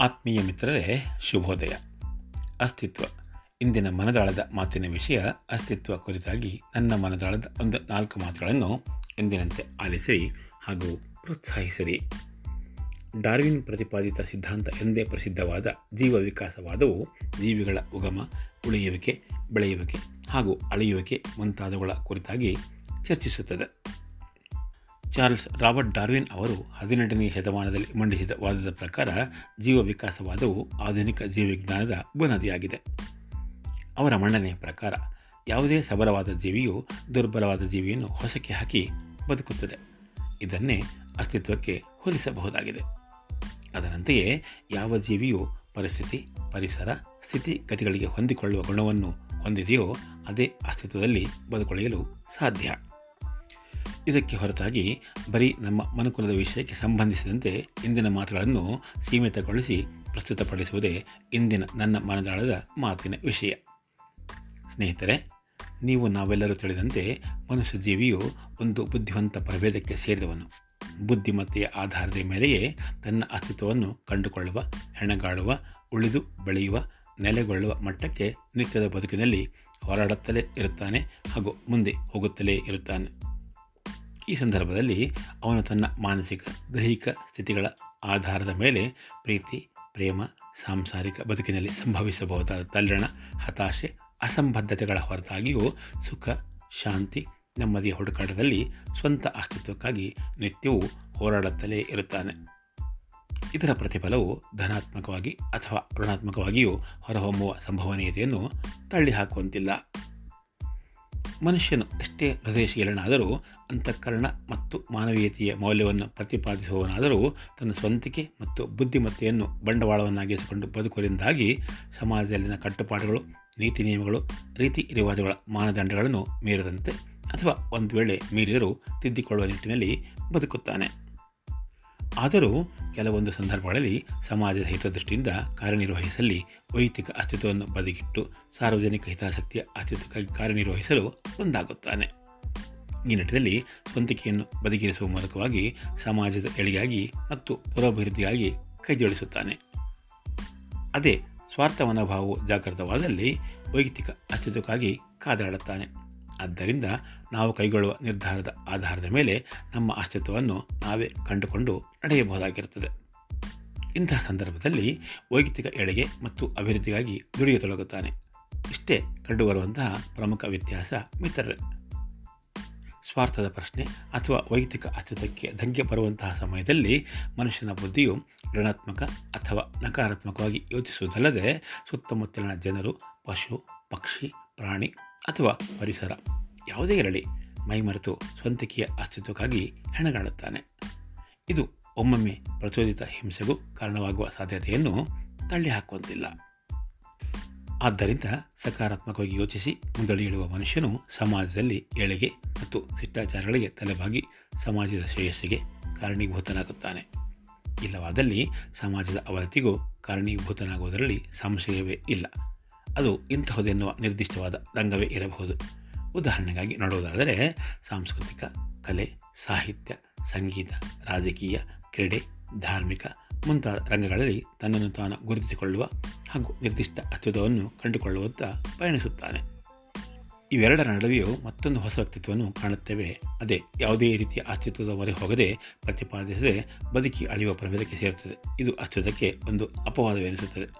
ಆತ್ಮೀಯ ಮಿತ್ರರೇ, ಶುಭೋದಯ. ಅಸ್ತಿತ್ವ. ಇಂದಿನ ಮನದಾಳದ ಮಾತಿನ ವಿಷಯ ಅಸ್ತಿತ್ವ ಕುರಿತಾಗಿ ನನ್ನ ಮನದಾಳದ ಒಂದು ನಾಲ್ಕು ಮಾತುಗಳನ್ನು ಎಂದಿನಂತೆ ಆಲಿಸಿರಿ ಹಾಗೂ ಪ್ರೋತ್ಸಾಹಿಸಿರಿ. ಡಾರ್ವಿನ್ ಪ್ರತಿಪಾದಿತ ಸಿದ್ಧಾಂತ ಎಂದೇ ಪ್ರಸಿದ್ಧವಾದ ಜೀವ ವಿಕಾಸವಾದವು ಜೀವಿಗಳ ಉಗಮ, ಉಳಿಯುವಿಕೆ, ಬೆಳೆಯುವಿಕೆ ಹಾಗೂ ಅಳೆಯುವಿಕೆ ಮುಂತಾದವುಗಳ ಕುರಿತಾಗಿ ಚರ್ಚಿಸುತ್ತದೆ. ಚಾರ್ಲ್ಸ್ ರಾಬರ್ಟ್ ಡಾರ್ವಿನ್ ಅವರು ಹದಿನೆಂಟನೇ ಶತಮಾನದಲ್ಲಿ ಮಂಡಿಸಿದ ವಾದದ ಪ್ರಕಾರ ಜೀವ ವಿಕಾಸವಾದವು ಆಧುನಿಕ ಜೀವವಿಜ್ಞಾನದ ಬುನಾದಿಯಾಗಿದೆ. ಅವರ ಮಂಡನೆಯ ಪ್ರಕಾರ ಯಾವುದೇ ಸಬಲವಾದ ಜೀವಿಯು ದುರ್ಬಲವಾದ ಜೀವಿಯನ್ನು ಹೊಸಕ್ಕೆ ಹಾಕಿ ಬದುಕುತ್ತದೆ. ಇದನ್ನೇ ಅಸ್ತಿತ್ವಕ್ಕೆ ಹೋಲಿಸಬಹುದಾಗಿದೆ. ಅದರಂತೆಯೇ ಯಾವ ಜೀವಿಯು ಪರಿಸ್ಥಿತಿ, ಪರಿಸರ, ಸ್ಥಿತಿ, ಗತಿಗಳಿಗೆ ಹೊಂದಿಕೊಳ್ಳುವ ಗುಣವನ್ನು ಹೊಂದಿದೆಯೋ ಅದೇ ಅಸ್ತಿತ್ವದಲ್ಲಿ ಬದುಕೊಳ್ಳಲು ಸಾಧ್ಯ. ಇದಕ್ಕೆ ಹೊರತಾಗಿ ಬರೀ ನಮ್ಮ ಮನುಕುಲದ ವಿಷಯಕ್ಕೆ ಸಂಬಂಧಿಸಿದಂತೆ ಇಂದಿನ ಮಾತುಗಳನ್ನು ಸೀಮಿತಗೊಳಿಸಿ ಪ್ರಸ್ತುತಪಡಿಸುವುದೇ ಇಂದಿನ ನನ್ನ ಮನದಾಳದ ಮಾತಿನ ವಿಷಯ. ಸ್ನೇಹಿತರೆ, ನೀವು ನಾವೆಲ್ಲರೂ ತಿಳಿದಂತೆ ಮನುಷ್ಯ ಜೀವಿಯು ಒಂದು ಬುದ್ಧಿವಂತ ಪ್ರಭೇದಕ್ಕೆ ಸೇರಿದವನು. ಬುದ್ಧಿಮತ್ತೆಯ ಆಧಾರದ ಮೇಲೆಯೇ ತನ್ನ ಅಸ್ತಿತ್ವವನ್ನು ಕಂಡುಕೊಳ್ಳುವ, ಹೆಣಗಾಡುವ, ಉಳಿದು ಬೆಳೆಯುವ, ನೆಲೆಗೊಳ್ಳುವ ಮಟ್ಟಕ್ಕೆ ನಿತ್ಯದ ಬದುಕಿನಲ್ಲಿ ಹೋರಾಡುತ್ತಲೇ ಇರುತ್ತಾನೆ ಹಾಗೂ ಮುಂದೆ ಹೋಗುತ್ತಲೇ ಇರುತ್ತಾನೆ. ಈ ಸಂದರ್ಭದಲ್ಲಿ ಅವನು ತನ್ನ ಮಾನಸಿಕ, ದೈಹಿಕ ಸ್ಥಿತಿಗಳ ಆಧಾರದ ಮೇಲೆ ಪ್ರೀತಿ, ಪ್ರೇಮ, ಸಾಂಸಾರಿಕ ಬದುಕಿನಲ್ಲಿ ಸಂಭವಿಸಬಹುದಾದ ತಲ್ಲಣ, ಹತಾಶೆ, ಅಸಂಬದ್ಧತೆಗಳ ಹೊರತಾಗಿಯೂ ಸುಖ, ಶಾಂತಿ, ನೆಮ್ಮದಿಯ ಹುಡುಕಾಟದಲ್ಲಿ ಸ್ವಂತ ಅಸ್ತಿತ್ವಕ್ಕಾಗಿ ನಿತ್ಯವೂ ಹೋರಾಡುತ್ತಲೇ ಇರುತ್ತಾನೆ. ಇದರ ಪ್ರತಿಫಲವು ಧನಾತ್ಮಕವಾಗಿ ಅಥವಾ ಋಣಾತ್ಮಕವಾಗಿಯೂ ಹೊರಹೊಮ್ಮುವ ಸಂಭವನೀಯತೆಯನ್ನು ತಳ್ಳಿಹಾಕುವಂತಿಲ್ಲ. ಮನುಷ್ಯನು ಎಷ್ಟೇ ಹೃದಯಶೀಲನಾದರೂ ಅಂತಃಕರಣ ಮತ್ತು ಮಾನವೀಯತೆಯ ಮೌಲ್ಯವನ್ನು ಪ್ರತಿಪಾದಿಸುವವನಾದರೂ ತನ್ನ ಸ್ವಂತಿಕೆ ಮತ್ತು ಬುದ್ಧಿಮತ್ತೆಯನ್ನು ಬಂಡವಾಳವನ್ನಾಗಿಸಿಕೊಂಡು ಬದುಕುವುದರಿಂದಾಗಿ ಸಮಾಜದಲ್ಲಿನ ಕಟ್ಟುಪಾಡುಗಳು, ನೀತಿ ನಿಯಮಗಳು, ರೀತಿ ರಿವಾಜುಗಳ ಮಾನದಂಡಗಳನ್ನು ಮೀರದಂತೆ ಅಥವಾ ಒಂದು ವೇಳೆ ಮೀರಿದರೂ ತಿದ್ದಿಕೊಳ್ಳುವ ನಿಟ್ಟಿನಲ್ಲಿ ಬದುಕುತ್ತಾನೆ. ಆದರೂ ಕೆಲವೊಂದು ಸಂದರ್ಭಗಳಲ್ಲಿ ಸಮಾಜದ ಹಿತದೃಷ್ಟಿಯಿಂದ ಕಾರ್ಯನಿರ್ವಹಿಸಲಿ ವೈಯಕ್ತಿಕ ಅಸ್ತಿತ್ವವನ್ನು ಬದಿಗಿಟ್ಟು ಸಾರ್ವಜನಿಕ ಹಿತಾಸಕ್ತಿಯ ಅಸ್ತಿತ್ವಕ್ಕಾಗಿ ಕಾರ್ಯನಿರ್ವಹಿಸಲು ಮುಂದಾಗುತ್ತಾನೆ ಈ ನಿಟ್ಟಿನಲ್ಲಿ ಸ್ವಂತಿಕೆಯನ್ನು ಬದಿಗಿರಿಸುವ ಮೂಲಕವಾಗಿ ಸಮಾಜದ ಎಳಿಗಾಗಿ ಮತ್ತು ಪುರಾಭಿವೃದ್ಧಿಯಾಗಿ ಕೈಜೋಡಿಸುತ್ತಾನೆ ಅದೇ ಸ್ವಾರ್ಥ ಮನೋಭಾವವು ಜಾಗೃತವಾದಲ್ಲಿ ವೈಯಕ್ತಿಕ ಅಸ್ತಿತ್ವಕ್ಕಾಗಿ ಕಾದಾಡುತ್ತಾನೆ. ಆದ್ದರಿಂದ ನಾವು ಕೈಗೊಳ್ಳುವ ನಿರ್ಧಾರದ ಆಧಾರದ ಮೇಲೆ ನಮ್ಮ ಅಸ್ತಿತ್ವವನ್ನು ನಾವೇ ಕಂಡುಕೊಂಡು ನಡೆಯಬಹುದಾಗಿರುತ್ತದೆ. ಇಂತಹ ಸಂದರ್ಭದಲ್ಲಿ ವೈಯಕ್ತಿಕ ಎಡೆಗೆ ಮತ್ತು ಅಭಿವೃದ್ಧಿಗಾಗಿ ದುಡಿಯತೊಡಗುತ್ತಾನೆ ಇಷ್ಟೇ ಕಂಡುಬರುವಂತಹ ಪ್ರಮುಖ ವ್ಯತ್ಯಾಸ ಮಿತ್ರರೇ. ಸ್ವಾರ್ಥದ ಪ್ರಶ್ನೆ ಅಥವಾ ವೈಯಕ್ತಿಕ ಅಸ್ತಿತ್ವಕ್ಕೆ ಧಗ್ಗೆ ಬರುವಂತಹ ಸಮಯದಲ್ಲಿ ಮನುಷ್ಯನ ಬುದ್ಧಿಯು ಋಣಾತ್ಮಕ ಅಥವಾ ನಕಾರಾತ್ಮಕವಾಗಿ ಯೋಚಿಸುವುದಲ್ಲದೆ ಸುತ್ತಮುತ್ತಲಿನ ಜನರು, ಪಶು, ಪಕ್ಷಿ, ಪ್ರಾಣಿ ಅಥವಾ ಪರಿಸರ. ಯಾವುದೇ ಇರಲಿ, ಮೈಮರೆತು ಸ್ವಂತಿಕೆಯ ಅಸ್ತಿತ್ವಕ್ಕಾಗಿ ಹೆಣಗಾಡುತ್ತಾನೆ. ಇದು ಒಮ್ಮೊಮ್ಮೆ ಪ್ರಚೋದಿತ ಹಿಂಸೆಗೂ ಕಾರಣವಾಗುವ ಸಾಧ್ಯತೆಯನ್ನು ತಳ್ಳಿಹಾಕುವಂತಿಲ್ಲ. ಆದ್ದರಿಂದ ಸಕಾರಾತ್ಮಕವಾಗಿ ಯೋಚಿಸಿ ಮುಂದಡಿಯಿಡುವ ಮನುಷ್ಯನು ಸಮಾಜದಲ್ಲಿ ಏಳಿಗೆ ಮತ್ತು ಶಿಷ್ಟಾಚಾರಗಳಿಗೆ ತಲೆಬಾಗಿ ಸಮಾಜದ ಶ್ರೇಯಸ್ಸಿಗೆ ಕಾರಣೀಭೂತನಾಗುತ್ತಾನೆ. ಇಲ್ಲವಾದಲ್ಲಿ ಸಮಾಜದ ಅವನತಿಗೂ ಕಾರಣೀಭೂತನಾಗುವುದರಲ್ಲಿ ಸಂಶಯವೇ ಇಲ್ಲ. ಅದು ಇಂತಹದೆನ್ನುವ ನಿರ್ದಿಷ್ಟವಾದ ರಂಗವೇ ಇರಬಹುದು. ಉದಾಹರಣೆಗಾಗಿ ನೋಡುವುದಾದರೆ, ಸಾಂಸ್ಕೃತಿಕ, ಕಲೆ, ಸಾಹಿತ್ಯ, ಸಂಗೀತ, ರಾಜಕೀಯ, ಕ್ರೀಡೆ, ಧಾರ್ಮಿಕ ಮುಂತಾದ ರಂಗಗಳಲ್ಲಿ ತನ್ನನ್ನು ತಾನು ಗುರುತಿಸಿಕೊಳ್ಳುವ ಹಾಗೂ ನಿರ್ದಿಷ್ಟ ಅಸ್ತಿತ್ವವನ್ನು ಕಂಡುಕೊಳ್ಳುವಂತ ಪಯಣಿಸುತ್ತಾನೆ. ಇವೆರಡರ ನಡುವೆಯೂ ಮತ್ತೊಂದು ಹೊಸ ವ್ಯಕ್ತಿತ್ವವನ್ನು ಕಾಣುತ್ತೇವೆ. ಅದೇ ಯಾವುದೇ ರೀತಿಯ ಅಸ್ತಿತ್ವದ ಹೊರೆ ಹೋಗದೆ ಪ್ರತಿಪಾದಿಸದೆ ಬದುಕಿ ಅಳಿಯುವ ಪ್ರಭೇದಕ್ಕೆ ಸೇರುತ್ತದೆ. ಇದು ಅಸ್ತಿತ್ವಕ್ಕೆ ಒಂದು ಅಪವಾದವೆನಿಸುತ್ತದೆ.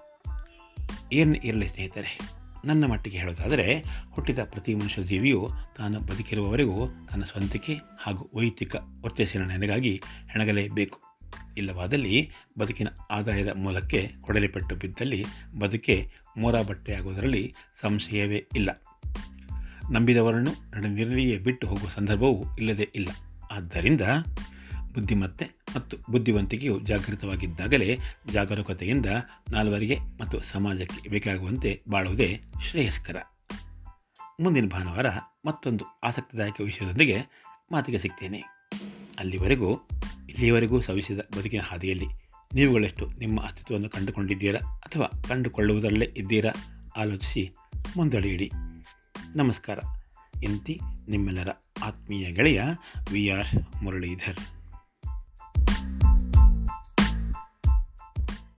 ಏನು ಇರಲಿ ಸ್ನೇಹಿತರೆ? ನನ್ನ ಮಟ್ಟಿಗೆ ಹೇಳೋದಾದರೆ, ಹುಟ್ಟಿದ ಪ್ರತಿ ಮನುಷ್ಯ ಜೀವಿಯು ತಾನು ಬದುಕಿರುವವರೆಗೂ ತನ್ನ ಸ್ವಂತಿಕೆ ಹಾಗೂ ವೈಯಕ್ತಿಕ ವರ್ತಿಸಿನ ಹೆಣಗಲೇಬೇಕು. ಇಲ್ಲವಾದಲ್ಲಿ ಬದುಕಿನ ಆದಾಯದ ಮೂಲಕ್ಕೆ ಕೊಡಲಿಪಟ್ಟು ಬಿದ್ದಲ್ಲಿ ಬದುಕೆ ಮೋರ ಬಟ್ಟೆಯಾಗುವುದರಲ್ಲಿ ಸಂಶಯವೇ ಇಲ್ಲ. ನಂಬಿದವರನ್ನು ನಡೆನಿರಲಿಯೇ ಬಿಟ್ಟು ಹೋಗುವ ಸಂದರ್ಭವೂ ಇಲ್ಲದೇ ಇಲ್ಲ. ಆದ್ದರಿಂದ ಬುದ್ಧಿಮತ್ತೆ ಮತ್ತು ಬುದ್ಧಿವಂತಿಕೆಯು ಜಾಗೃತವಾಗಿದ್ದಾಗಲೇ ಜಾಗರೂಕತೆಯಿಂದ ನಾಲ್ವರಿಗೆ ಮತ್ತು ಸಮಾಜಕ್ಕೆ ಬೇಕಾಗುವಂತೆ ಬಾಳುವುದೇ ಶ್ರೇಯಸ್ಕರ. ಮುಂದಿನ ಭಾನುವಾರ ಮತ್ತೊಂದು ಆಸಕ್ತಿದಾಯಕ ವಿಷಯದೊಂದಿಗೆ ಮಾತಿಗೆ ಸಿಗ್ತೇನೆ. ಅಲ್ಲಿವರೆಗೂ ಇಲ್ಲಿಯವರೆಗೂ ಸವಿಸಿದ ಬದುಕಿನ ಹಾದಿಯಲ್ಲಿ ನೀವುಗಳೆಷ್ಟು ನಿಮ್ಮ ಅಸ್ತಿತ್ವವನ್ನು ಕಂಡುಕೊಂಡಿದ್ದೀರಾ ಅಥವಾ ಕಂಡುಕೊಳ್ಳುವುದರಲ್ಲೇ ಇದ್ದೀರಾ ಆಲೋಚಿಸಿ ಮುಂದಡಿಯಿಡಿ ನಮಸ್ಕಾರ. ಇಂತಿ ನಿಮ್ಮೆಲ್ಲರ ಆತ್ಮೀಯ ಗೆಳೆಯ ವಿ ಆರ್ ಮುರಳೀಧರ್.